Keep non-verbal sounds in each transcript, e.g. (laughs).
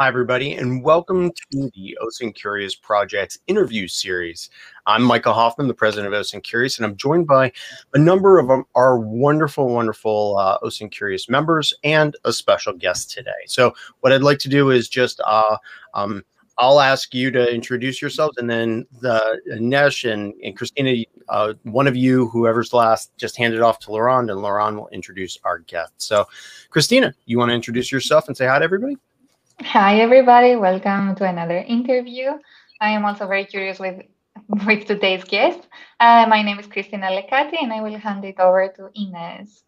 Hi, everybody, and welcome to the OSINT Curious Project's interview series. I'm Micah Hoffman, the president of OSINT Curious, and I'm joined by a number of um, our wonderful, wonderful uh, Curious members and a special guest today. So, what I'd like to do is just uh, um, I'll ask you to introduce yourselves, and then the Nesh and, and Christina, uh, one of you, whoever's last, just hand it off to Laurent, and Laurent will introduce our guest. So, Christina, you want to introduce yourself and say hi to everybody? Hi, everybody. Welcome to another interview. I am also very curious with, (laughs) with today's guest. Uh, my name is Christina Lekati, and I will hand it over to Ines.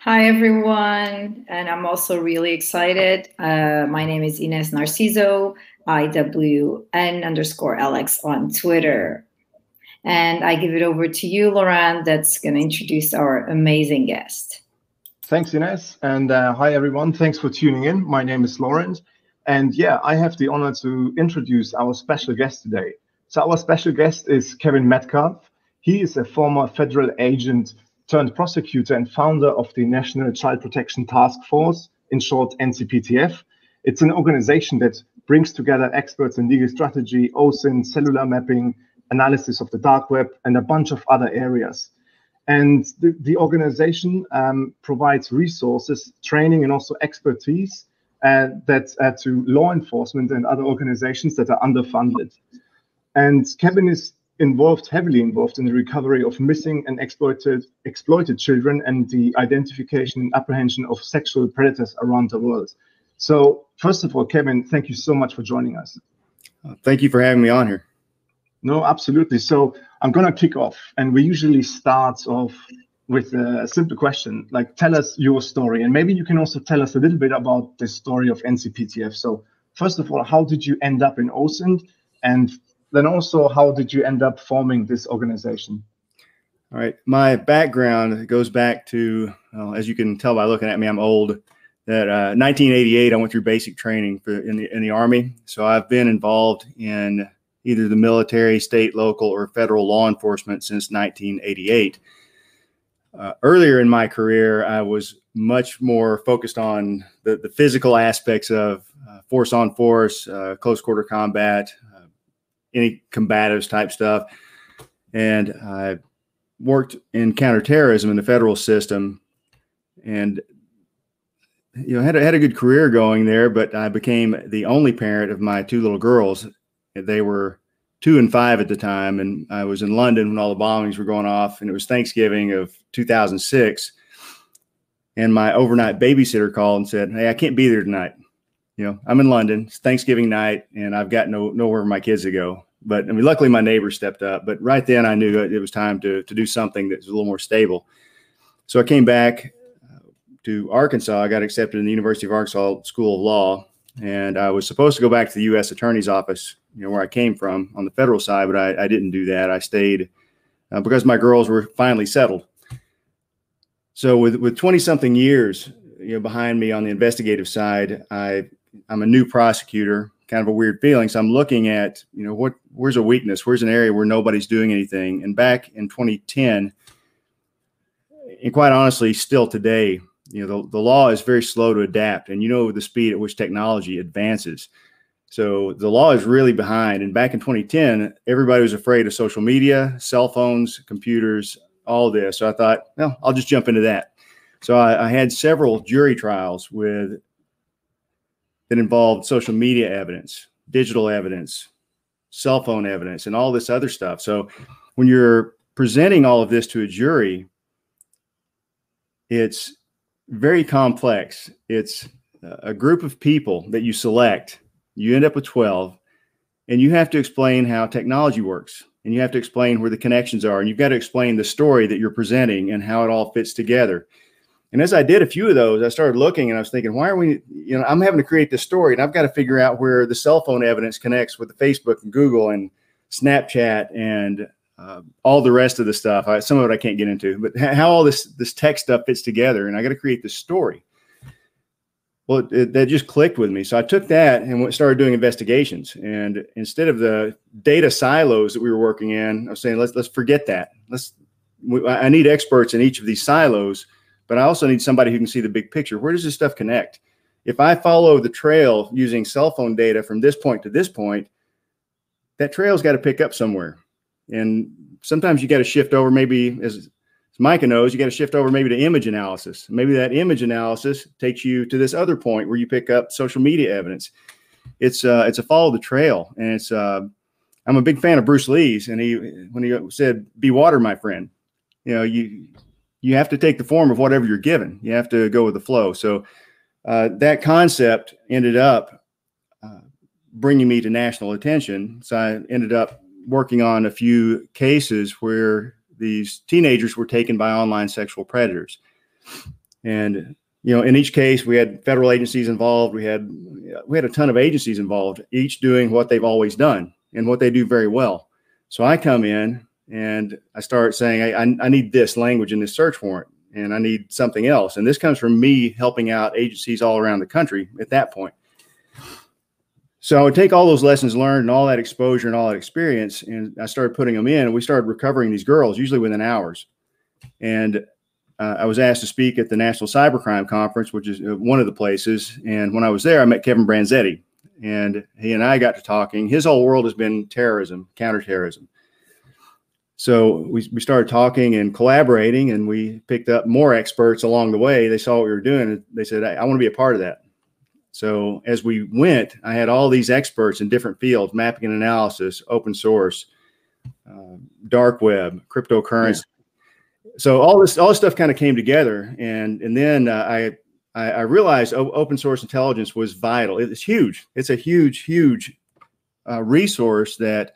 Hi, everyone. And I'm also really excited. Uh, my name is Ines Narciso, IWN underscore Alex on Twitter. And I give it over to you, Laurent, that's going to introduce our amazing guest. Thanks, Ines. And uh, hi, everyone. Thanks for tuning in. My name is Laurent. And yeah, I have the honor to introduce our special guest today. So, our special guest is Kevin Metcalf. He is a former federal agent turned prosecutor and founder of the National Child Protection Task Force, in short, NCPTF. It's an organization that brings together experts in legal strategy, OSINT, cellular mapping, analysis of the dark web, and a bunch of other areas. And the, the organization um, provides resources, training, and also expertise uh, that uh, to law enforcement and other organizations that are underfunded. And Kevin is involved, heavily involved in the recovery of missing and exploited exploited children and the identification and apprehension of sexual predators around the world. So, first of all, Kevin, thank you so much for joining us. Uh, thank you for having me on here. No, absolutely. So I'm going to kick off, and we usually start off with a simple question, like tell us your story, and maybe you can also tell us a little bit about the story of NCPTF. So first of all, how did you end up in OSINT, and then also how did you end up forming this organization? All right, my background goes back to, as you can tell by looking at me, I'm old. That uh, 1988, I went through basic training for in the in the army, so I've been involved in either the military, state, local, or federal law enforcement since 1988. Uh, earlier in my career, I was much more focused on the, the physical aspects of uh, force on force, uh, close quarter combat, uh, any combatives type stuff. And I worked in counterterrorism in the federal system and you know had had a good career going there but i became the only parent of my two little girls they were two and five at the time, and I was in London when all the bombings were going off, and it was Thanksgiving of 2006. And my overnight babysitter called and said, "Hey, I can't be there tonight. You know, I'm in London. It's Thanksgiving night, and I've got no nowhere for my kids to go." But I mean, luckily my neighbor stepped up. But right then, I knew it was time to to do something that was a little more stable. So I came back uh, to Arkansas. I got accepted in the University of Arkansas School of Law, and I was supposed to go back to the U.S. Attorney's Office, you know, where I came from on the federal side, but I, I didn't do that. I stayed uh, because my girls were finally settled. So with with 20 something years, you know, behind me on the investigative side, I I'm a new prosecutor, kind of a weird feeling. So I'm looking at, you know, what where's a weakness? Where's an area where nobody's doing anything? And back in 2010, and quite honestly, still today, you know the, the law is very slow to adapt and you know the speed at which technology advances so the law is really behind and back in 2010 everybody was afraid of social media cell phones computers all this so i thought well i'll just jump into that so i, I had several jury trials with that involved social media evidence digital evidence cell phone evidence and all this other stuff so when you're presenting all of this to a jury it's very complex. It's a group of people that you select. You end up with 12, and you have to explain how technology works. And you have to explain where the connections are. And you've got to explain the story that you're presenting and how it all fits together. And as I did a few of those, I started looking and I was thinking, why are we, you know, I'm having to create this story and I've got to figure out where the cell phone evidence connects with the Facebook and Google and Snapchat and uh, all the rest of the stuff. I, some of it I can't get into, but how all this this tech stuff fits together, and I got to create this story. Well, it, that just clicked with me, so I took that and started doing investigations. And instead of the data silos that we were working in, I was saying let's let's forget that. Let's we, I need experts in each of these silos, but I also need somebody who can see the big picture. Where does this stuff connect? if I follow the trail using cell phone data from this point to this point, that trail's got to pick up somewhere. And sometimes you got to shift over, maybe as, as Micah knows, you got to shift over maybe to image analysis. Maybe that image analysis takes you to this other point where you pick up social media evidence. It's uh, it's a follow the trail, and it's uh, I'm a big fan of Bruce Lee's, and he when he said, "Be water, my friend," you know, you you have to take the form of whatever you're given. You have to go with the flow. So uh, that concept ended up uh, bringing me to national attention. So I ended up working on a few cases where these teenagers were taken by online sexual predators, and you know, in each case, we had federal agencies involved. We had we had a ton of agencies involved, each doing what they've always done and what they do very well. So I come in and I start saying, I, I need this language in this search warrant, and I need something else. And this comes from me helping out agencies all around the country at that point. So I would take all those lessons learned and all that exposure and all that experience, and I started putting them in. And we started recovering these girls, usually within hours. And uh, I was asked to speak at the National Cybercrime Conference, which is uh, one of the places. And when I was there, I met Kevin Branzetti, and he and I got to talking. His whole world has been terrorism, counterterrorism. So we, we started talking and collaborating, and we picked up more experts along the way. They saw what we were doing, and they said, I, I want to be a part of that. So as we went, I had all these experts in different fields: mapping and analysis, open source, uh, dark web, cryptocurrency. Yeah. So all this all this stuff kind of came together, and and then uh, I, I, I realized open source intelligence was vital. It's huge. It's a huge huge uh, resource that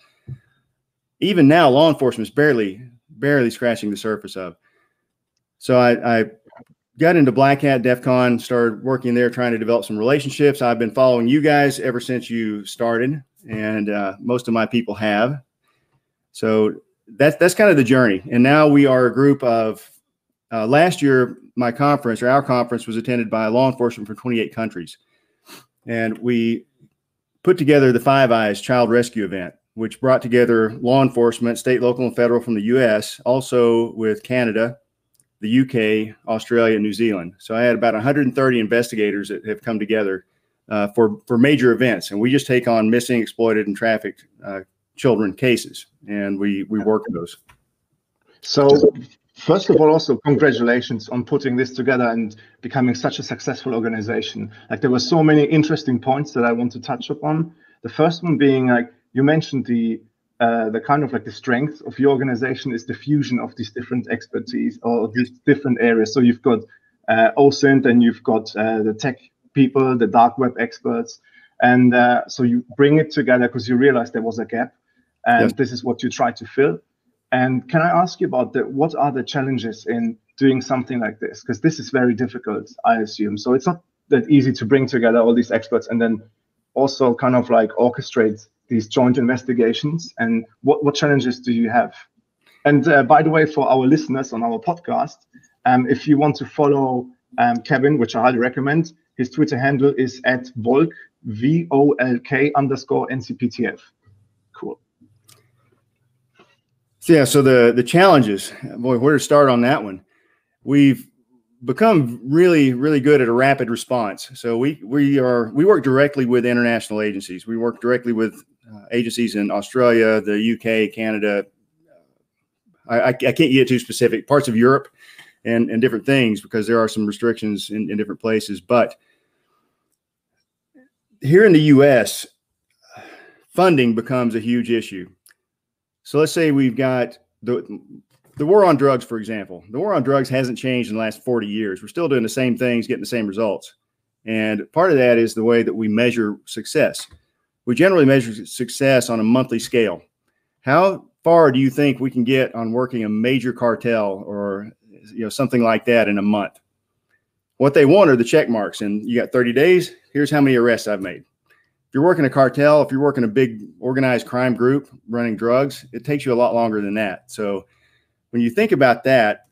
even now law enforcement is barely barely scratching the surface of. So I, I got into Black Hat DEF CON, started working there, trying to develop some relationships. I've been following you guys ever since you started, and uh, most of my people have. So that's that's kind of the journey. And now we are a group of. Uh, last year, my conference or our conference was attended by law enforcement from 28 countries, and we put together the Five Eyes Child Rescue event which brought together law enforcement, state, local, and federal from the US, also with Canada, the UK, Australia, New Zealand. So I had about 130 investigators that have come together uh, for, for major events. And we just take on missing, exploited, and trafficked uh, children cases, and we, we work those. So, first of all, also congratulations on putting this together and becoming such a successful organization. Like, there were so many interesting points that I want to touch upon. The first one being like, you mentioned the uh, the kind of like the strength of your organization is the fusion of these different expertise or these different areas. So you've got uh, OSINT and you've got uh, the tech people, the dark web experts, and uh, so you bring it together because you realize there was a gap, and yes. this is what you try to fill. And can I ask you about the what are the challenges in doing something like this? Because this is very difficult, I assume. So it's not that easy to bring together all these experts and then also kind of like orchestrate these joint investigations and what, what challenges do you have? And uh, by the way, for our listeners on our podcast, um, if you want to follow um, Kevin, which I highly recommend, his Twitter handle is at Volk, V O L K underscore NCPTF. Cool. Yeah, so the the challenges, boy, where to start on that one? We've become really really good at a rapid response so we we are we work directly with international agencies we work directly with Uh, agencies in Australia, the UK, Canada. Uh, I, I, can't get too specific parts of Europe and, and different things because there are some restrictions in, in different places. But here in the US, funding becomes a huge issue. So let's say we've got the the war on drugs, for example. The war on drugs hasn't changed in the last 40 years. We're still doing the same things, getting the same results. And part of that is the way that we measure success we generally measure success on a monthly scale. How far do you think we can get on working a major cartel or you know something like that in a month? What they want are the check marks, and you got 30 days. Here's how many arrests I've made. If you're working a cartel, if you're working a big organized crime group running drugs, it takes you a lot longer than that. So when you think about that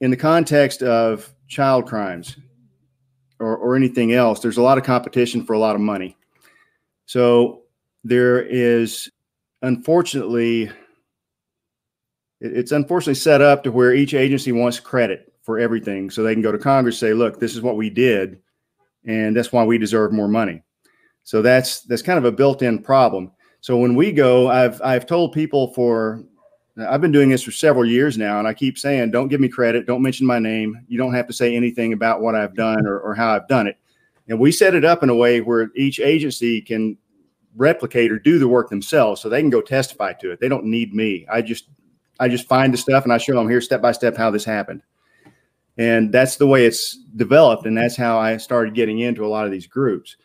in the context of child crimes or, or anything else, there's a lot of competition for a lot of money. So there is, unfortunately, it's unfortunately set up to where each agency wants credit for everything. So they can go to Congress say, look, this is what we did. and that's why we deserve more money. So that's that's kind of a built-in problem. So when we go, I've I've told people for I've been doing this for several years now, and I keep saying, don't give me credit, don't mention my name. You don't have to say anything about what I've done or, or how I've done it. And we set it up in a way where each agency can replicate or do the work themselves, so they can go testify to it. They don't need me. I just I just find the stuff and I show them here step by step how this happened. And that's the way it's developed, and that's how I started getting into a lot of these groups.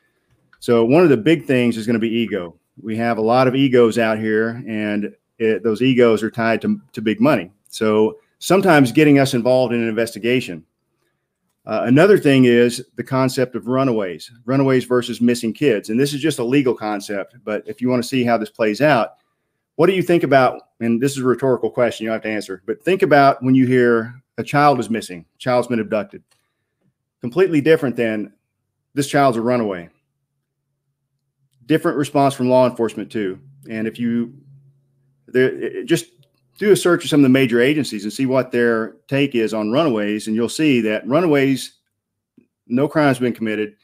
So one of the big things is going to be ego. We have a lot of egos out here, and it, those egos are tied to, to big money. So sometimes getting us involved in an investigation. Uh, another thing is the concept of runaways, runaways versus missing kids. And this is just a legal concept, but if you want to see how this plays out, what do you think about? And this is a rhetorical question you have to answer, but think about when you hear a child is missing, child's been abducted. Completely different than this child's a runaway. Different response from law enforcement too. And if you there, just do a search of some of the major agencies and see what their take is on runaways, and you'll see that runaways, no crimes been committed.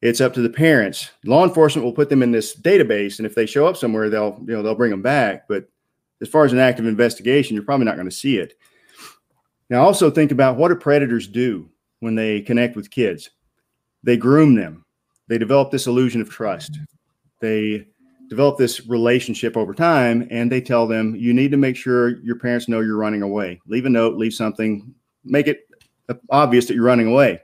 It's up to the parents. Law enforcement will put them in this database, and if they show up somewhere, they'll you know they'll bring them back. But as far as an active investigation, you're probably not going to see it. Now, also think about what do predators do when they connect with kids? They groom them. They develop this illusion of trust. They develop this relationship over time and they tell them you need to make sure your parents know you're running away. Leave a note leave something. Make it obvious that you're running away.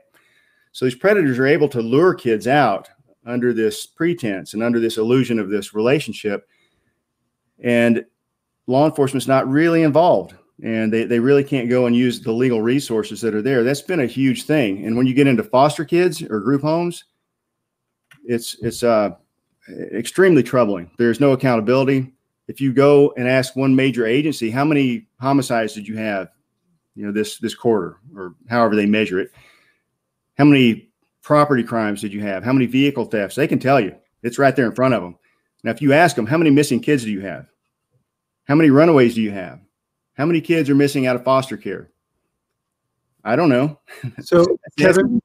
So these predators are able to lure kids out under this pretense and under this illusion of this relationship and law enforcement's not really involved and they, they really can't go and use the legal resources that are there. That's been a huge thing and when you get into foster kids or group homes it's it's uh extremely troubling. There's no accountability. If you go and ask one major agency, how many homicides did you have, you know, this this quarter or however they measure it? How many property crimes did you have? How many vehicle thefts? They can tell you. It's right there in front of them. Now, if you ask them, how many missing kids do you have? How many runaways do you have? How many kids are missing out of foster care? I don't know. So, (laughs) Kevin,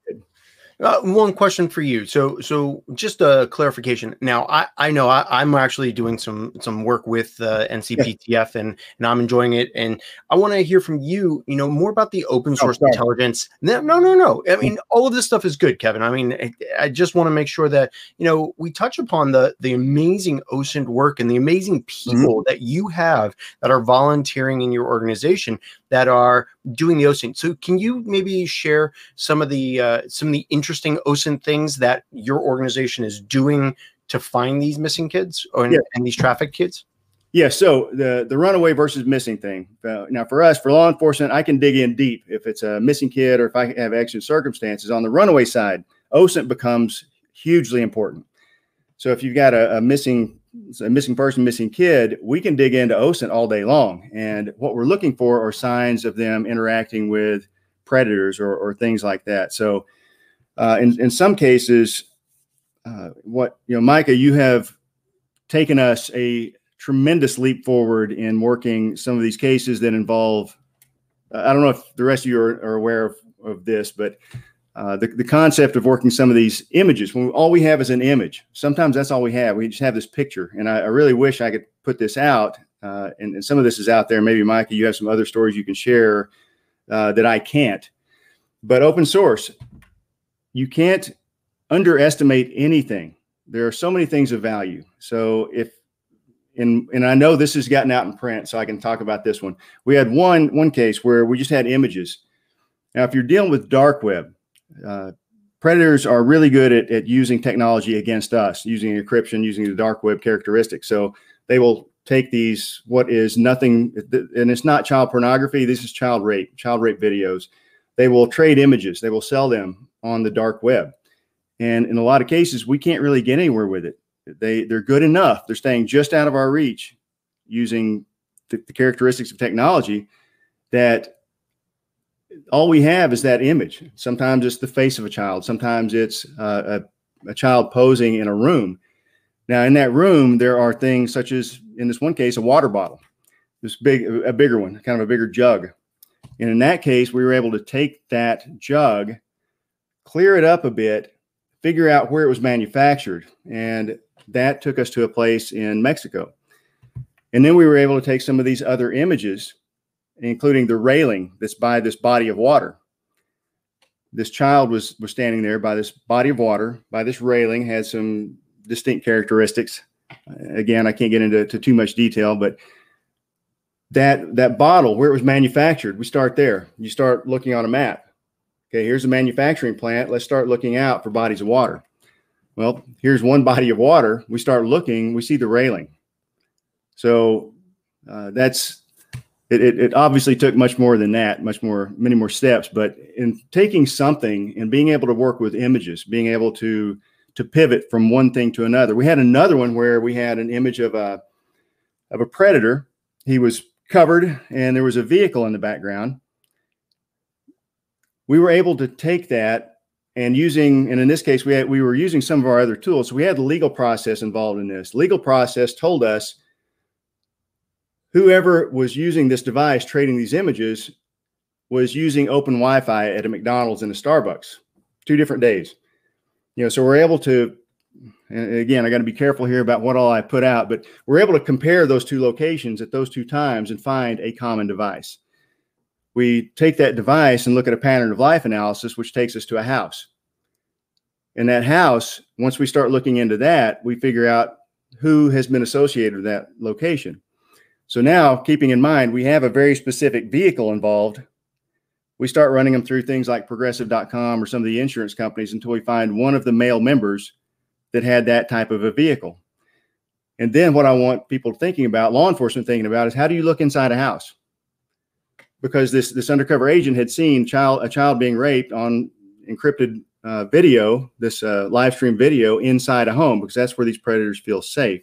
uh, one question for you. So, so just a clarification. Now, I, I know I, am actually doing some some work with uh, NCPTF, and and I'm enjoying it. And I want to hear from you. You know more about the open oh, source oh, intelligence. No, no, no, no. I mean, all of this stuff is good, Kevin. I mean, I, I just want to make sure that you know we touch upon the the amazing OSINT work and the amazing mm-hmm. people mm-hmm. that you have that are volunteering in your organization that are doing the OSINT. So, can you maybe share some of the uh, some of the interesting OSINT things that your organization is doing to find these missing kids or yeah. and these traffic kids? Yeah. So the the runaway versus missing thing. Uh, now, for us, for law enforcement, I can dig in deep if it's a missing kid or if I have exigent circumstances. On the runaway side, OSINT becomes hugely important. So if you've got a, a missing a missing person, missing kid, we can dig into OSINT all day long. And what we're looking for are signs of them interacting with predators or, or things like that. So, uh, in, in some cases, uh, what, you know, Micah, you have taken us a tremendous leap forward in working some of these cases that involve, uh, I don't know if the rest of you are, are aware of, of this, but uh, the, the concept of working some of these images. When all we have is an image. Sometimes that's all we have. We just have this picture. And i, I really wish i could put this out uh, and, and, some of this is out there. Maybe micah you have some other stories you can share uh, that i can't. But open source you can't underestimate anything. There are so many things of value. So if and and i know this has gotten out in print so i can talk about this one. We had one one case where we just had images. Now if you're dealing with dark web uh, predators are really good at, at using technology against us, using encryption, using the dark web characteristics. So they will take these, what is nothing, and it's not child pornography, this is child rape, child rape videos. They will trade images, they will sell them on the dark web. And in a lot of cases, we can't really get anywhere with it. They, they're good enough. They're staying just out of our reach using the, the characteristics of technology that all we have is that image. Sometimes it's the face of a child. Sometimes it's uh, a, a child posing in a room. Now, in that room, there are things such as, in this one case, a water bottle, this big, a bigger one, kind of a bigger jug. And in that case, we were able to take that jug, clear it up a bit, figure out where it was manufactured. And that took us to a place in Mexico. And then we were able to take some of these other images, including the railing that's by this body of water. This child was, was standing there by this body of water, by this railing, had some distinct characteristics. Again, I can't get into too much detail, but that that bottle where it was manufactured, we start there. You start looking on a map. Okay, here's a manufacturing plant. Let's start looking out for bodies of water. Well, here's one body of water. We start looking, we see the railing. So uh, that's it, it, it, obviously took much more than that, much more, many more steps. But in taking something and being able to work with images, being able to to pivot from one thing to another. We had another one where we had an image of a of a predator. He was covered, and there was a vehicle in the background. We were able to take that and using, and in this case, we had, we were using some of our other tools. So we had the legal process involved in this. Legal process told us whoever was using this device trading these images was using open Wi-Fi at a McDonald's and a Starbucks, two different days. You know, so we're able to. And again, I got to be careful here about what all I put out, but we're able to compare those two locations at those two times and find a common device. We take that device and look at a pattern of life analysis, which takes us to a house. In that house, once we start looking into that, we figure out who has been associated with that location. So now, keeping in mind, we have a very specific vehicle involved. We start running them through things like progressive.com or some of the insurance companies until we find one of the male members that had that type of a vehicle. And then what I want people thinking about, law enforcement thinking about, is how do you look inside a house? Because this this undercover agent had seen child a child being raped on encrypted uh, video, this uh, live stream video inside a home, because that's where these predators feel safe.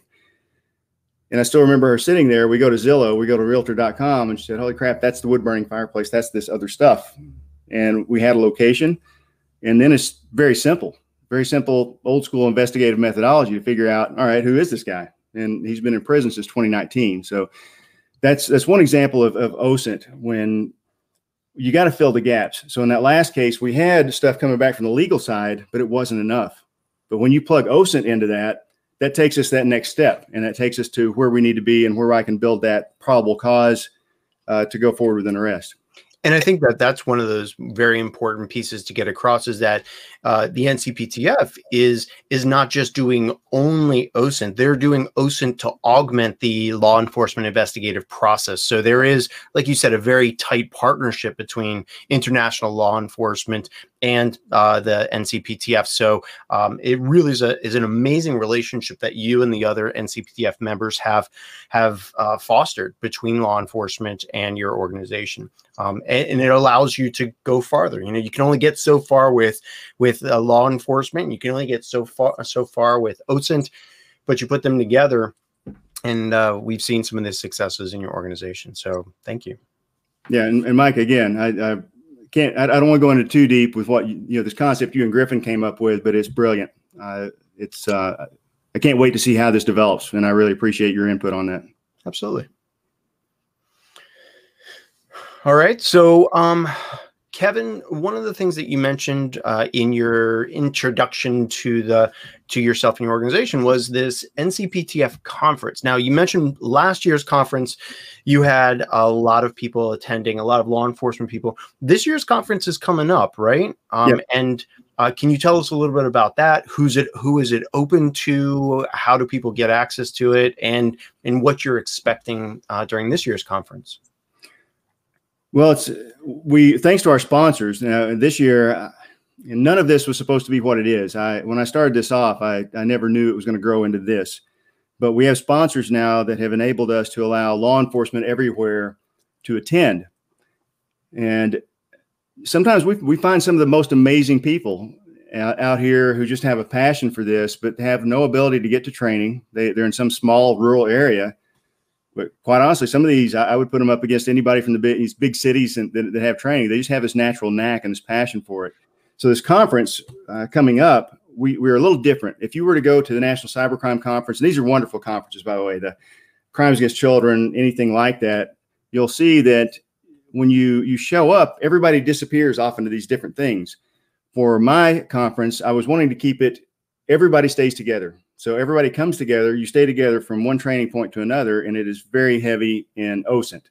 And I still remember her sitting there. We go to Zillow, we go to realtor.com, and she said, Holy crap, that's the wood burning fireplace. That's this other stuff. And we had a location. And then it's very simple, very simple, old school investigative methodology to figure out, all right, who is this guy? And he's been in prison since 2019. So that's that's one example of, of OSINT when you got to fill the gaps. So in that last case, we had stuff coming back from the legal side, but it wasn't enough. But when you plug OSINT into that, that takes us that next step and that takes us to where we need to be and where I can build that probable cause uh, to go forward with an arrest. And I think that that's one of those very important pieces to get across is that uh, the NCPTF is is not just doing only OSINT; they're doing OSINT to augment the law enforcement investigative process. So there is, like you said, a very tight partnership between international law enforcement and uh, the NCPTF. So um, it really is a is an amazing relationship that you and the other NCPTF members have have uh, fostered between law enforcement and your organization, um, and, and, it allows you to go farther. You know, you can only get so far with with uh, law enforcement. You can only get so far so far with OSINT, but you put them together, and uh, we've seen some of the successes in your organization. So thank you. Yeah, and, and Mike, again, I, I can't. I, I, don't want to go into too deep with what you, you, know this concept you and Griffin came up with, but it's brilliant. Uh, it's. Uh, I can't wait to see how this develops, and I really appreciate your input on that. Absolutely. All right. So, um, Kevin, one of the things that you mentioned uh, in your introduction to the to yourself and your organization was this NCPTF conference. Now, you mentioned last year's conference, you had a lot of people attending, a lot of law enforcement people. This year's conference is coming up, right? Um, yep. And uh, can you tell us a little bit about that? Who's it? Who is it open to? How do people get access to it? And and what you're expecting uh, during this year's conference? Well, it's we thanks to our sponsors. Now this year, uh, and none of this was supposed to be what it is. I when I started this off, I I never knew it was going to grow into this. But we have sponsors now that have enabled us to allow law enforcement everywhere to attend. And sometimes we we find some of the most amazing people out, out here who just have a passion for this, but have no ability to get to training. They they're in some small rural area but quite honestly, some of these I, I would put them up against anybody from the big, these big cities and, that, that, have training. They just have this natural knack and this passion for it. So this conference uh, coming up, we, we're a little different. If you were to go to the National Cybercrime Conference, and these are wonderful conferences, by the way, the crimes against children, anything like that, you'll see that when you you show up, everybody disappears off into these different things. for my conference, I was wanting to keep it everybody stays together. So everybody comes together, you stay together from one training point to another, and it is very heavy in OSINT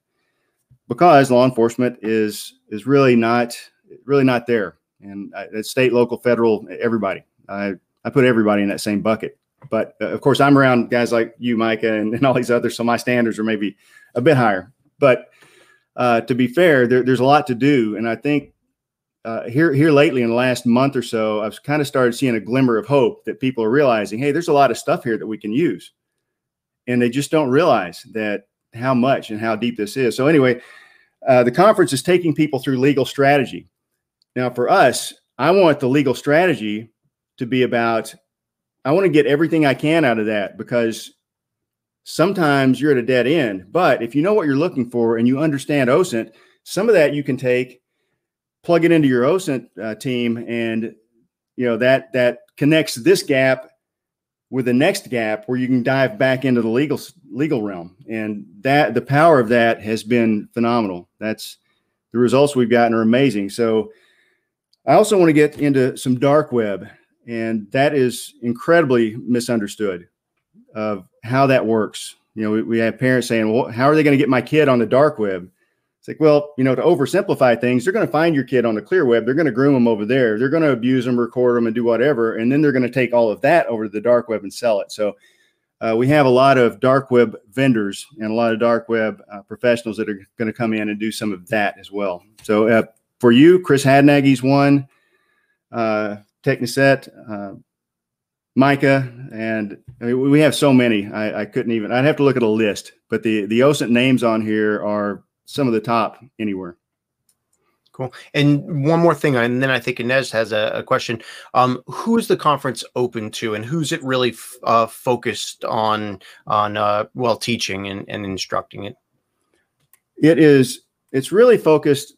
because law enforcement is is really not really not there. And uh, state, local, federal, everybody. I, I put everybody in that same bucket. But uh, of course, I'm around guys like you, Micah, and, and, all these others, so my standards are maybe a bit higher. But uh, to be fair, there, there's a lot to do, and I think uh, here here lately in the last month or so, I've kind of started seeing a glimmer of hope that people are realizing, hey, there's a lot of stuff here that we can use, and they just don't realize that how much and how deep this is. So anyway, uh, the conference is taking people through legal strategy. Now, for us, I want the legal strategy to be about. I want to get everything I can out of that because sometimes you're at a dead end. But if you know what you're looking for and you understand OSINT, some of that you can take plug it into your OSINT uh, team, and you know that that connects this gap with the next gap where you can dive back into the legal legal realm, and that the power of that has been phenomenal. That's the results we've gotten are amazing. So I also want to get into some dark web, and that is incredibly misunderstood of how that works. You know, we, we have parents saying, "Well, how are they going to get my kid on the dark web?" It's like, well, you know, to oversimplify things, they're going to find your kid on the clear web. They're going to groom them over there. They're going to abuse them, record them, and do whatever. And then they're going to take all of that over to the dark web and sell it. So uh, we have a lot of dark web vendors and a lot of dark web uh, professionals that are going to come in and do some of that as well. So uh, for you, Chris Hadnagy's one, uh, uh, Micah, and I mean, we have so many. I, I couldn't even. I'd have to look at a list. But the the OSINT names on here are some of the top anywhere. Cool. And one more thing, and then I think Ines has a, a question. Um, who is the conference open to, and who's it really f- uh, focused on? On uh, well, teaching and, and instructing it. It is. It's really focused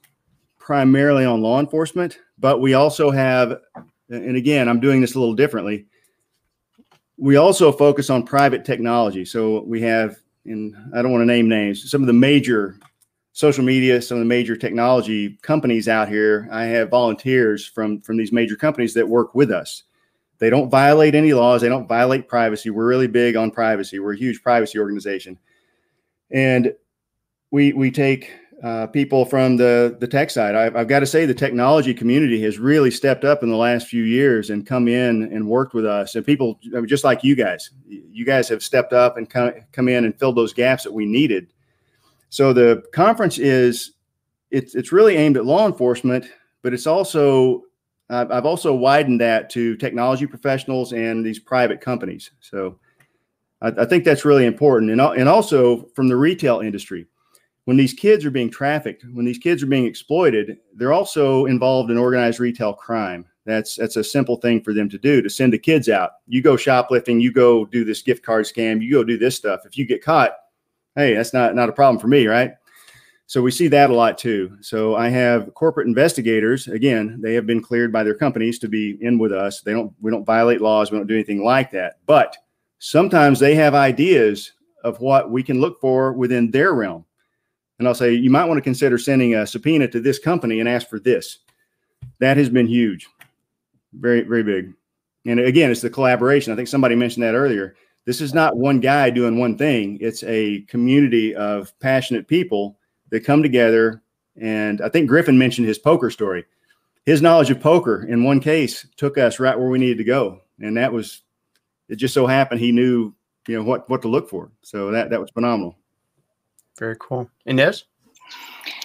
primarily on law enforcement, but we also have, and again, I'm doing this a little differently. We also focus on private technology. So we have, and I don't want to name names, some of the major social media, some of the major technology companies out here, I have volunteers from from these major companies that work with us. They don't violate any laws. They don't violate privacy. We're really big on privacy. We're a huge privacy organization, and we we take uh, people from the the tech side. I've, I've got to say the technology community has really stepped up in the last few years and come in and worked with us. And people I mean, just like you guys, you guys have stepped up and come come in and filled those gaps that we needed so the conference is it's it's really aimed at law enforcement, but it's also I've also widened that to technology professionals and these private companies. So I, I think that's really important, and and also from the retail industry. When these kids are being trafficked, when these kids are being exploited, they're also involved in organized retail crime. That's that's a simple thing for them to do to send the kids out. You go shoplifting, you go do this gift card scam, you go do this stuff. If you get caught, hey, that's not not a problem for me, right? So we see that a lot too. So I have corporate investigators. Again, they have been cleared by their companies to be in with us. They don't. We don't violate laws. We don't do anything like that. But sometimes they have ideas of what we can look for within their realm. And I'll say you might want to consider sending a subpoena to this company and ask for this. That has been huge, very very big. And again, it's the collaboration. I think somebody mentioned that earlier this is not one guy doing one thing. It's a community of passionate people that come together. And I think Griffin mentioned his poker story. His knowledge of poker in one case took us right where we needed to go. And that was, it just so happened he knew, you know, what, what to look for. So that, that was phenomenal. Very cool. Ines?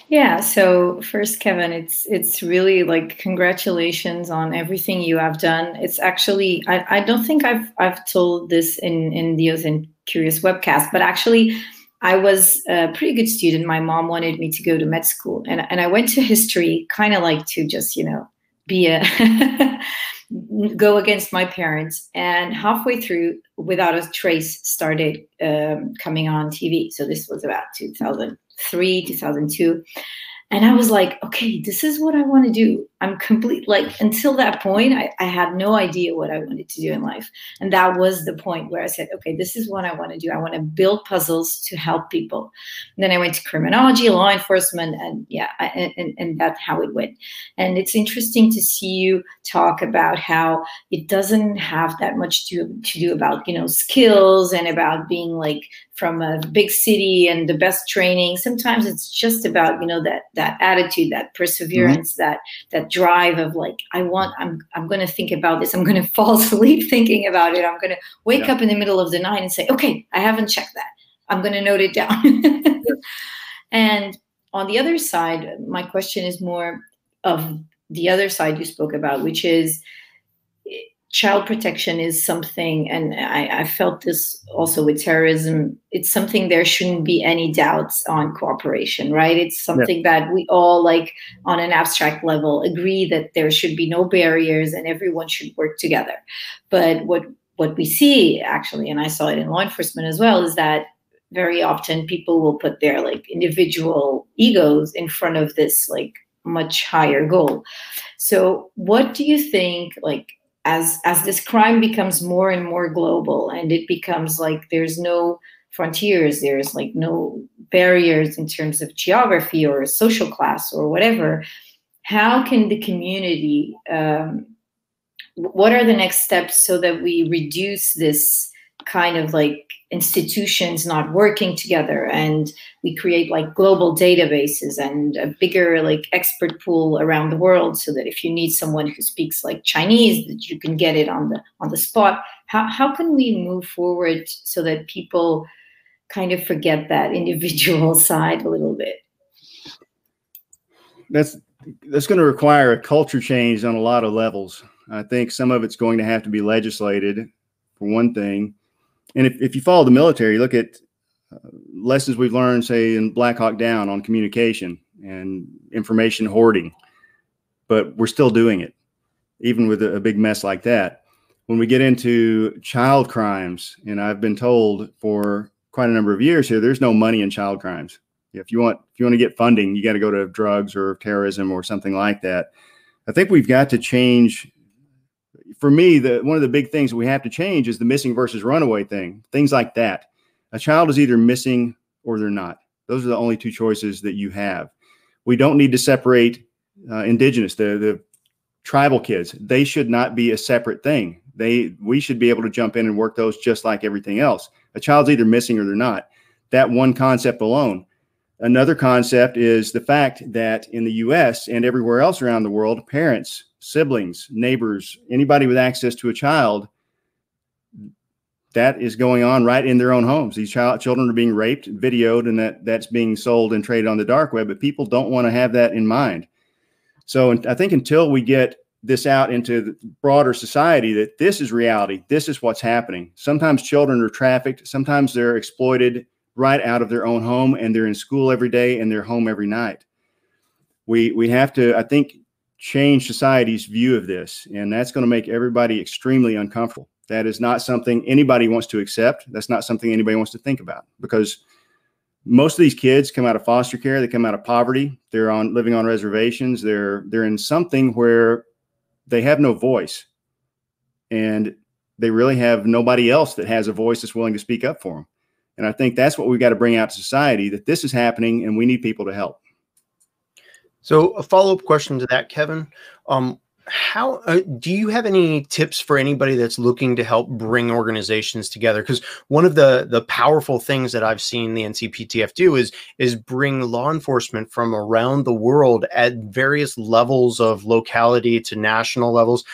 Yeah. So first, Kevin, it's it's really like congratulations on everything you have done. It's actually I, I don't think I've I've told this in in the OSINT Curious webcast, but actually I was a pretty good student. My mom wanted me to go to med school, and and I went to history, kind of like to just you know be a (laughs) go against my parents. And halfway through, Without a Trace started um, coming on TV. So this was about 2003, 2002. And I was like, okay, this is what I want to do. I'm complete like until that point, I, I had no idea what I wanted to do in life. And that was the point where I said, okay, this is what I want to do. I want to build puzzles to help people. And then I went to criminology, law enforcement, and yeah, I, and, and that's how it went. And it's interesting to see you talk about how it doesn't have that much to, to do about, you know, skills and about being like from a big city and the best training. Sometimes it's just about, you know, that that attitude, that perseverance, mm-hmm. that that drive of like, I want, I'm I'm gonna think about this. I'm gonna (laughs) fall asleep thinking about it. I'm gonna wake yeah. up in the middle of the night and say, okay, I haven't checked that. I'm gonna note it down. (laughs) and on the other side, my question is more of the other side you spoke about, which is child protection is something, and I, I, felt this also with terrorism, it's something there shouldn't be any doubts on cooperation, right? It's something yeah. that we all, like, on an abstract level, agree that there should be no barriers and everyone should work together. But what what we see actually, and I saw it in law enforcement as well, is that very often people will put their like individual egos in front of this like much higher goal. So what do you think like as as this crime becomes more and more global and it becomes like there's no frontiers there's like no barriers in terms of geography or social class or whatever how can the community um, what are the next steps so that we reduce this kind of like institutions not working together and we create like global databases and a bigger like expert pool around the world so that if you need someone who speaks like chinese that you can get it on the on the spot. How, how can we move forward so that people kind of forget that individual (laughs) side a little bit? That's that's going to require a culture change on a lot of levels. I think some of it's going to have to be legislated for one thing and if, if you follow the military, look at uh, lessons we've learned, say, in Black Hawk Down on communication and information hoarding, but we're still doing it, even with a, a big mess like that. When we get into child crimes, and I've been told for quite a number of years here, there's no money in child crimes. If you want, if you want to get funding, you got to go to drugs or terrorism or something like that. I think we've got to change for me, the one of the big things we have to change is the missing versus runaway thing. Things like that. A child is either missing or they're not. Those are the only two choices that you have. We don't need to separate uh, indigenous, the the tribal kids. They should not be a separate thing. They we should be able to jump in and work those just like everything else. A child's either missing or they're not. That one concept alone. Another concept is the fact that in the US and everywhere else around the world, parents siblings, neighbors, anybody with access to a child, that is going on right in their own homes. These child children are being raped, videoed, and that that's being sold and traded on the dark web. But people don't want to have that in mind. So I think until we get this out into the broader society that this is reality, this is what's happening. Sometimes children are trafficked, sometimes they're exploited right out of their own home, and they're in school every day and they're home every night. We we have to, I think, change society's view of this. And that's going to make everybody extremely uncomfortable. That is not something anybody wants to accept. That's not something anybody wants to think about because most of these kids come out of foster care. They come out of poverty. They're on living on reservations. They're they're in something where they have no voice, and they really have nobody else that has a voice that's willing to speak up for them. And I think that's what we've got to bring out to society that this is happening, and we need people to help. So a follow-up question to that, Kevin. Um, how uh, do you have any tips for anybody that's looking to help bring organizations together because one of the the powerful things that i've seen the ncptf do is is bring law enforcement from around the world at various levels of locality to national levels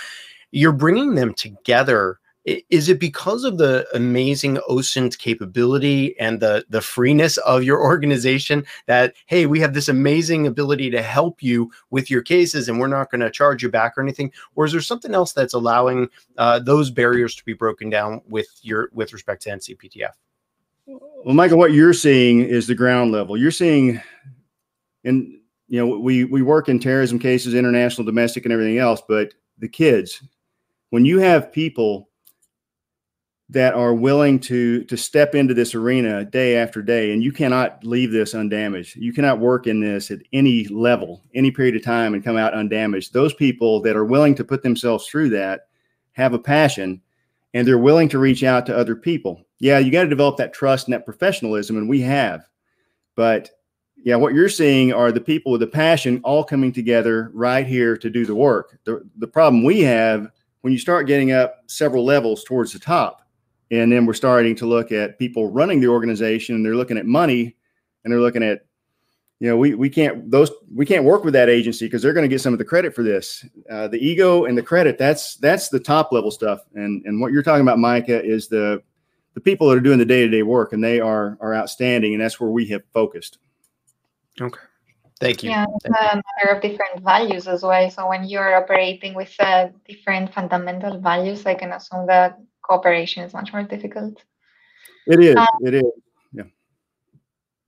you're bringing them together is it because of the amazing OSINT capability and the the freeness of your (laughs) organization that hey, we have this amazing ability to help you with your cases, and we're not going to charge you back or anything? Or is there something else that's allowing uh, those barriers to be broken down with your with respect to NCPTF? Well, Michael, what you're seeing is the ground level. You're seeing, and you know, we we work in terrorism cases, international, domestic, and everything else, but the kids, when you have people that are willing to to step into this arena day after day. And you cannot leave this undamaged. You cannot work in this at any level any period of time and come out undamaged. Those people that are willing to put themselves through that have a passion and they're willing to reach out to other people. Yeah you got to develop that trust and that professionalism and we have. But yeah what you're seeing are the people with the passion all coming together right here to do the work. The, the problem we have when you start getting up several levels towards the top and then we're starting to look at people running the organization and they're looking at money and they're looking at you know we, we can't those we can't work with that agency because they're going to get some of the credit for this uh, the ego and the credit that's that's the top level stuff and and what you're talking about micah is the the people that are doing the day-to-day work and they are are outstanding and that's where we have focused okay Thank you. Yeah, it's a matter of different values as well. So when you're operating with uh, different fundamental values, I can assume that cooperation is much more difficult. It is. Um, it is. Yeah.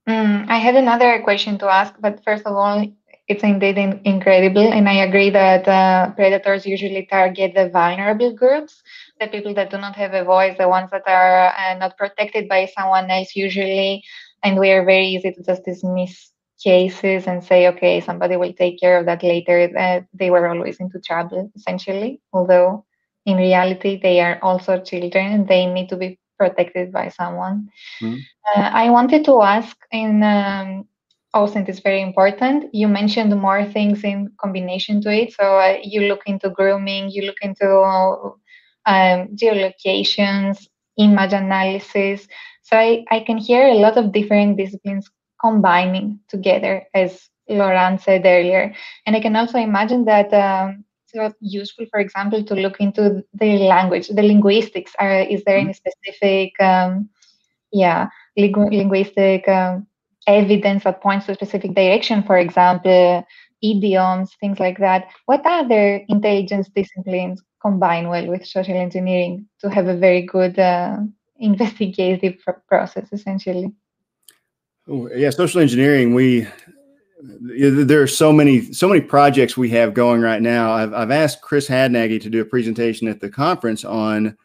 Mm, I had another question to ask, but first of all, it's indeed in, incredible, and I agree that uh, predators usually target the vulnerable groups, the people that do not have a voice, the ones that are uh, not protected by someone else usually, and we are very easy to just dismiss cases and say, okay, somebody will take care of that later. Uh, they were always into trouble, essentially, although in reality they are also children they need to be protected by someone mm-hmm. uh, i wanted to ask in um, OSINT is very important. You mentioned more things in combination to it. So uh, you look into grooming, you look into um, geolocations, image analysis. So I, I can hear a lot of different disciplines combining together, as Laurent said earlier. And I can also imagine that um, useful, for example, to look into the language, the linguistics. Are, is there any specific, um, yeah, ling- linguistic um, evidence that points to a specific direction? For example, idioms, things like that. What other intelligence disciplines combine well with social engineering to have a very good uh, (laughs) investigative process, essentially? Oh, yeah, social engineering. We there are so many so many projects we have going right now. I've, I've asked Chris Hadnagy to do a presentation at the conference on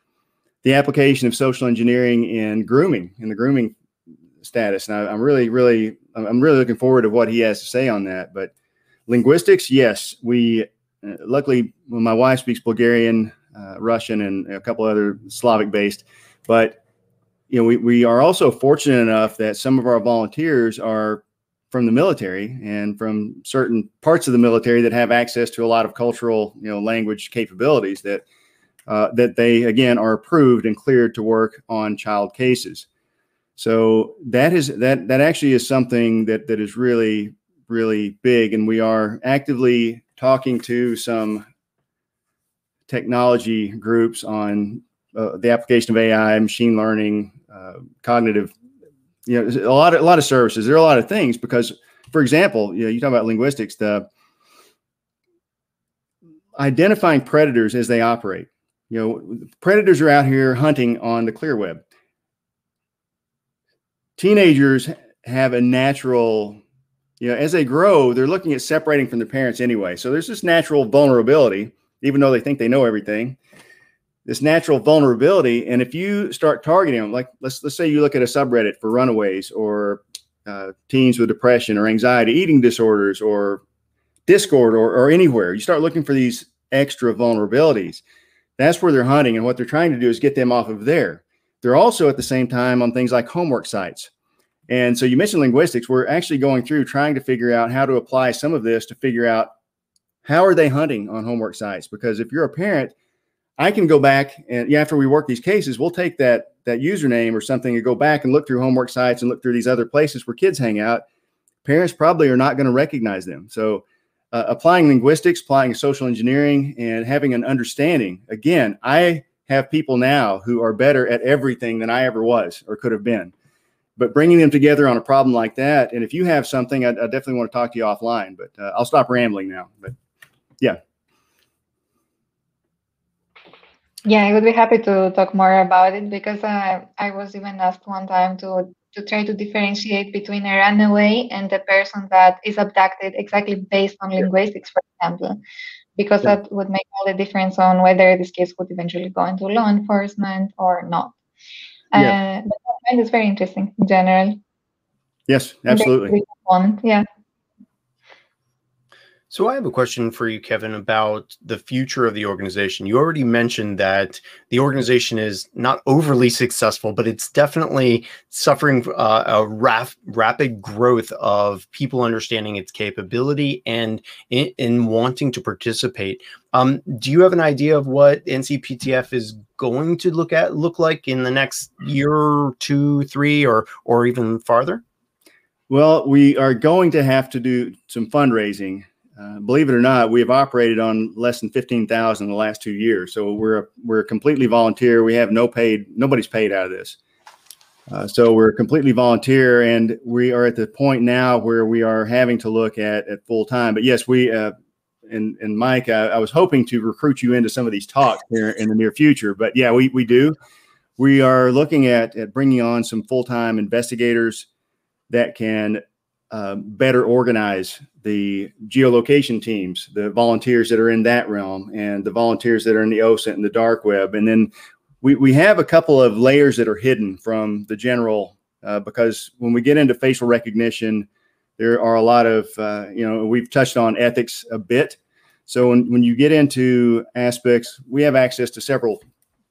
the application of social engineering in grooming in the grooming status, and I, am really really I'm really looking forward to what he has to say on that. But linguistics, yes, we uh, luckily well, my wife speaks Bulgarian, uh, Russian, and a couple other Slavic based, but you know we, we are also fortunate enough that some of our volunteers are from the military and from certain parts of the military that have access to a lot of cultural, you know, language capabilities that uh, that they again are approved and cleared to work on child cases. So that is that that actually is something that that is really really big, and we are actively talking to some technology groups on uh, the application of AI, machine learning, uh, cognitive you know, a lot of a lot of services. There are a lot of things because, for example, you know, you talk about linguistics, the identifying predators as they operate. You know, predators are out here hunting on the clear web. Teenagers have a natural, you know, as they grow, they're looking at separating from their parents anyway. So there's this natural vulnerability, even though they think they know everything this natural vulnerability. And if you start targeting them, like let's let's say you look at a subreddit for runaways or uh, teens with depression or anxiety, eating disorders, or Discord or, or anywhere, you start looking for these extra vulnerabilities. That's where they're hunting, and what they're trying to do is get them off of there. They're also at the same time on things like homework sites. And so you mentioned linguistics. We're actually going through trying to figure out how to apply some of this to figure out how are they hunting on homework sites? Because if you're a parent I can go back and yeah, after we work these cases, we'll take that that username or something and go back and look through homework sites and look through these other places where kids hang out. Parents probably are not going to recognize them. So, uh, applying linguistics, applying social engineering, and having an understanding. Again, I have people now who are better at everything than I ever was or could have been. But bringing them together on a problem like that, and if you have something, I, I definitely want to talk to you offline. But uh, I'll stop rambling now. But yeah. Yeah, I would be happy to talk more about it because uh, I was even asked one time to to try to differentiate between a runaway and a person that is abducted exactly based on linguistics, for example, because yeah. that would make all the difference on whether this case would eventually go into law enforcement or not. Yeah. Uh, but I find it's very interesting in general. Yes, absolutely. Yeah. So I have a question for you, Kevin, about the future of the organization. You already mentioned that the organization is not overly successful, but it's definitely suffering uh, a raf- rapid growth of people understanding its capability and in, in wanting to participate. Um, do you have an idea of what NCPTF is going to look at look like in the next year, two, three, or or even farther? Well, we are going to have to do some fundraising uh, believe it or not, we have operated on less than fifteen thousand in the last two years. So we're we're completely volunteer. We have no paid. Nobody's paid out of this. Uh, so we're completely volunteer, and we are at the point now where we are having to look at at full time. But yes, we uh, and and Mike, I, I was hoping to recruit you into some of these talks here in the near future. But yeah, we we do. We are looking at at bringing on some full time investigators that can uh, better organize the geolocation teams, the volunteers that are in that realm, and the volunteers that are in the OSINT and the dark web. And then we, we have a couple of layers that are hidden from the general uh, because when we get into facial recognition, there are a lot of, uh, you know, we've touched on ethics a bit. So when, when you get into aspects, we have access to several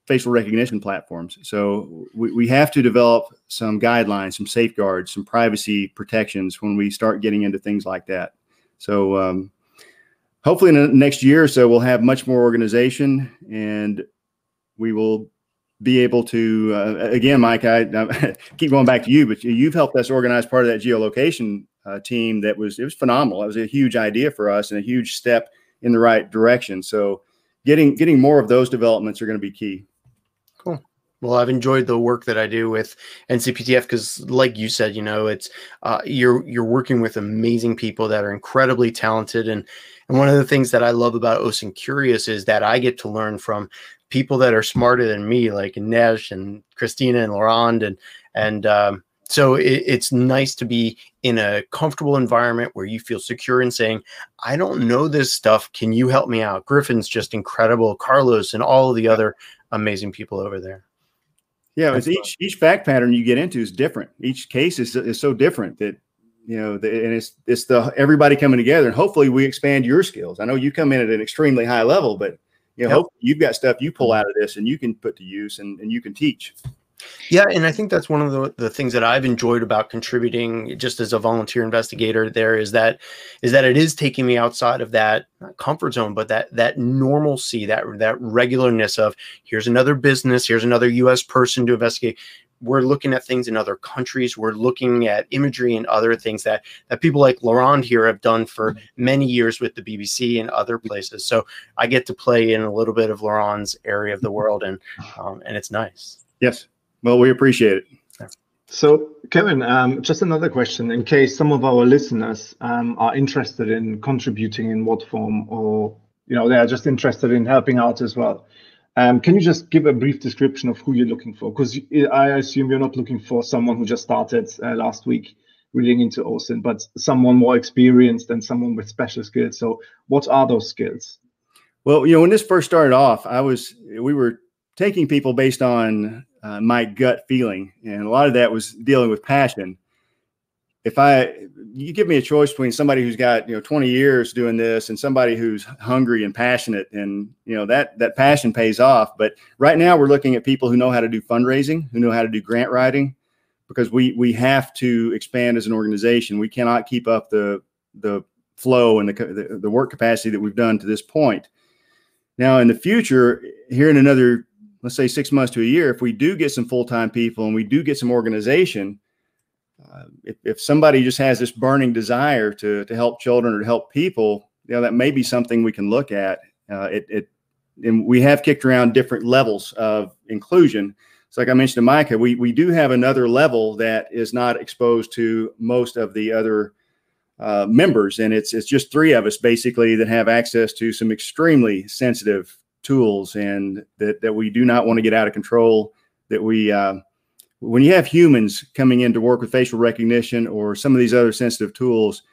facial recognition platforms. So we, we have to develop some guidelines, some safeguards, some privacy protections when we start getting into things like that. So um, hopefully in the next year or so, we'll have much more organization and we will be able to, uh, again, Mike, I, I, (laughs) keep going back to you, but you've helped us organize part of that geolocation uh, team that was, it was phenomenal. It was a huge idea for us and a huge step in the right direction. So getting, getting more of those developments are going to be key. Well, I've enjoyed the work that I do with NCPTF because, like you said, you know, it's uh, you're you're working with amazing people that are incredibly talented, and and one of the things that I love about OSINT Curious is that I get to learn from people that are smarter than me, like Ines and Christina and Laurent, and and um, so it, it's nice to be in a comfortable environment where you feel secure in saying, "I don't know this stuff. Can you help me out?" Griffin's just incredible, Carlos, and all of the other amazing people over there. Yeah, it's each each fact pattern you get into is different. Each case is is so different that you know, the, and it's it's the everybody coming together, and hopefully we expand your skills. I know you come in at an extremely high level, but you know, yep. you've got stuff you pull mm-hmm. out of this and you can put to use and, and you can teach. Yeah, and I think that's one of the, the things that I've enjoyed about contributing just as a volunteer investigator there is that is that it is taking me outside of that comfort zone, but that that normalcy, that that regularness of here's another business, here's another US person to investigate. We're looking at things in other countries. We're looking at imagery and other things that that people like Laurent here have done for many years with the BBC and other places. So I get to play in a little bit of Laurent's area of the world, and um, and it's nice. Yes. Well, we appreciate it. So, Kevin, um, just another question in case some of our listeners um, are interested in contributing in what form, or you know, they are just interested in helping out as well. Um, can you just give a brief description of who you're looking for? Because I assume you're not looking for someone who just started uh, last week reading into OSINT, but someone more experienced and someone with special skills. So, what are those skills? Well, you know, when this first started off, I was we were taking people based on uh, my gut feeling, and a lot of that was dealing with passion. If I, you give me a choice between somebody who's got you know 20 years doing this and somebody who's hungry and passionate, and you know that that passion pays off. But right now, we're looking at people who know how to do fundraising, who know how to do grant writing, because we we have to expand as an organization. We cannot keep up the the flow and the, the, the work capacity that we've done to this point. Now, in the future, here in another let's say six months to a year, if we do get some full time people and we do get some organization, uh, if, if somebody just has this burning desire to to help children or to help people, you know, that may be something we can look at. Uh, it, it and we have kicked around different levels of inclusion. So, like I mentioned to Micah, we we do have another level that is not exposed to most of the other uh, members, and it's it's just three of us basically that have access to some extremely sensitive tools and that, that we do not want to get out of control that we uh, when you have humans coming in to work with facial recognition or some of these other sensitive tools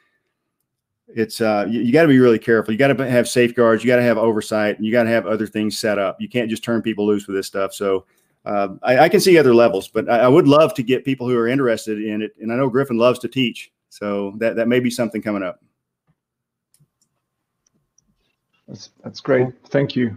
it's uh, you, you got to be really careful you got to have safeguards you got to have oversight and you got to have other things set up you can't just turn people loose with this stuff so uh, I, I, can see other levels, but I, I, would love to get people who are interested in it. And I know Griffin loves to teach, so that that may be something coming up. That's that's great. Thank you.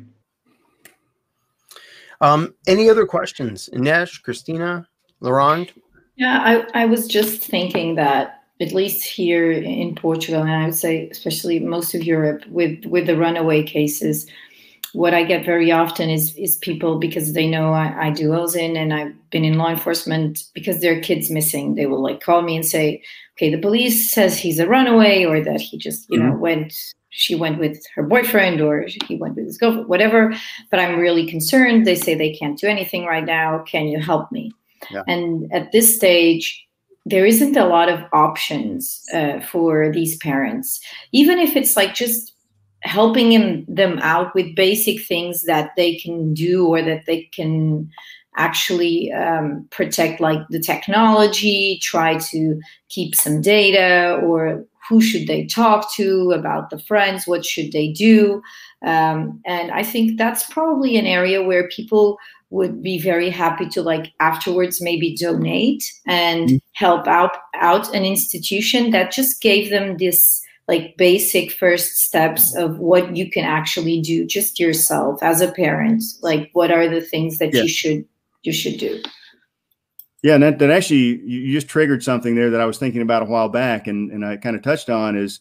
Um, any other questions, Ines, Christina, Laurent? Yeah, I, I was just thinking that at least here in Portugal, and I would say especially most of Europe, with with the runaway cases, what I get very often is is people because they know I, I do OSINT and I've been in law enforcement because their kid's missing. They will like call me and say, "Okay, the police says he's a runaway, or that he just you mm-hmm. know went." She went with her boyfriend, or he went with his girlfriend, whatever. But I'm really concerned. They say they can't do anything right now. Can you help me? Yeah. And at this stage, there isn't a lot of options uh, for these parents, even if it's like just helping him, them out with basic things that they can do or that they can actually um, protect like the technology try to keep some data or who should they talk to about the friends what should they do um, and i think that's probably an area where people would be very happy to like afterwards maybe donate and mm-hmm. help out out an institution that just gave them this like basic first steps of what you can actually do just yourself as a parent like what are the things that yeah. you should you should do yeah and that, that actually you just triggered something there that i was thinking about a while back and, and i kind of touched on is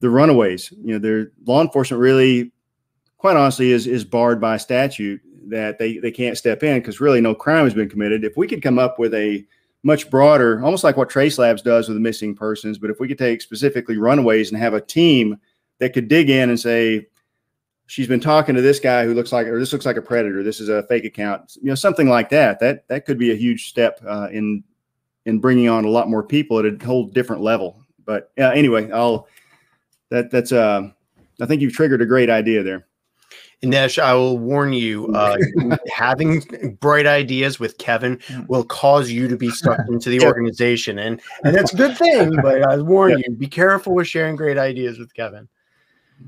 the runaways you know their law enforcement really quite honestly is is barred by statute that they they can't step in because really no crime has been committed. If we could come up with a much broader, almost like what Trace Labs does with the missing persons, but if we could take specifically runaways and have a team that could dig in and say, she's been talking to this guy who looks like, or this looks like a predator. This is a fake account. You know, something like that. That that could be a huge step uh, in in bringing on a lot more people at a whole different level. But uh, anyway, I'll that that's uh, I think you've triggered a great idea there. Ines, I will warn you, uh, (laughs) having bright ideas with Kevin will cause you to be stuck (laughs) into the organization. And, and that's a good thing, (laughs) but I warn you, be careful with sharing great ideas with Kevin.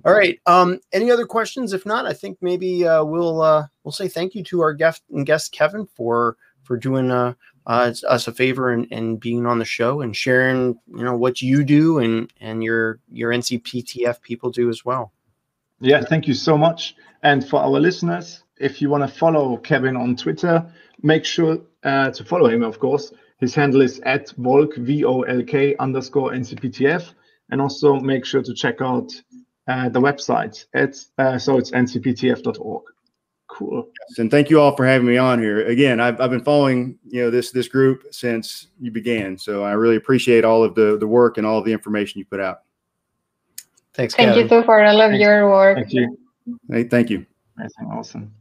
All right. Um, any other questions? If not, I think maybe uh, we'll uh, we'll say thank you to our guest and guest Kevin for for doing uh, us a favor and, and being on the show and sharing you know what you do and and your your NCPTF people do as well. Yeah, thank you so much. And for our listeners, if you want to follow Kevin on Twitter, make sure uh, to follow him, of course. His handle is at Volk, V O L K underscore NCPTF. And also make sure to check out uh, the website It's uh, so it's ncptf.org. Cool. Yes, and thank you all for having me on here. Again, I've, I've been following you know this this group since you began, so I really appreciate all of the the work and all of the information you put out. Thanks. Thank Kevin. you too for all of Thanks. your work. Thank you. Hey, thank you. Amazing. Awesome.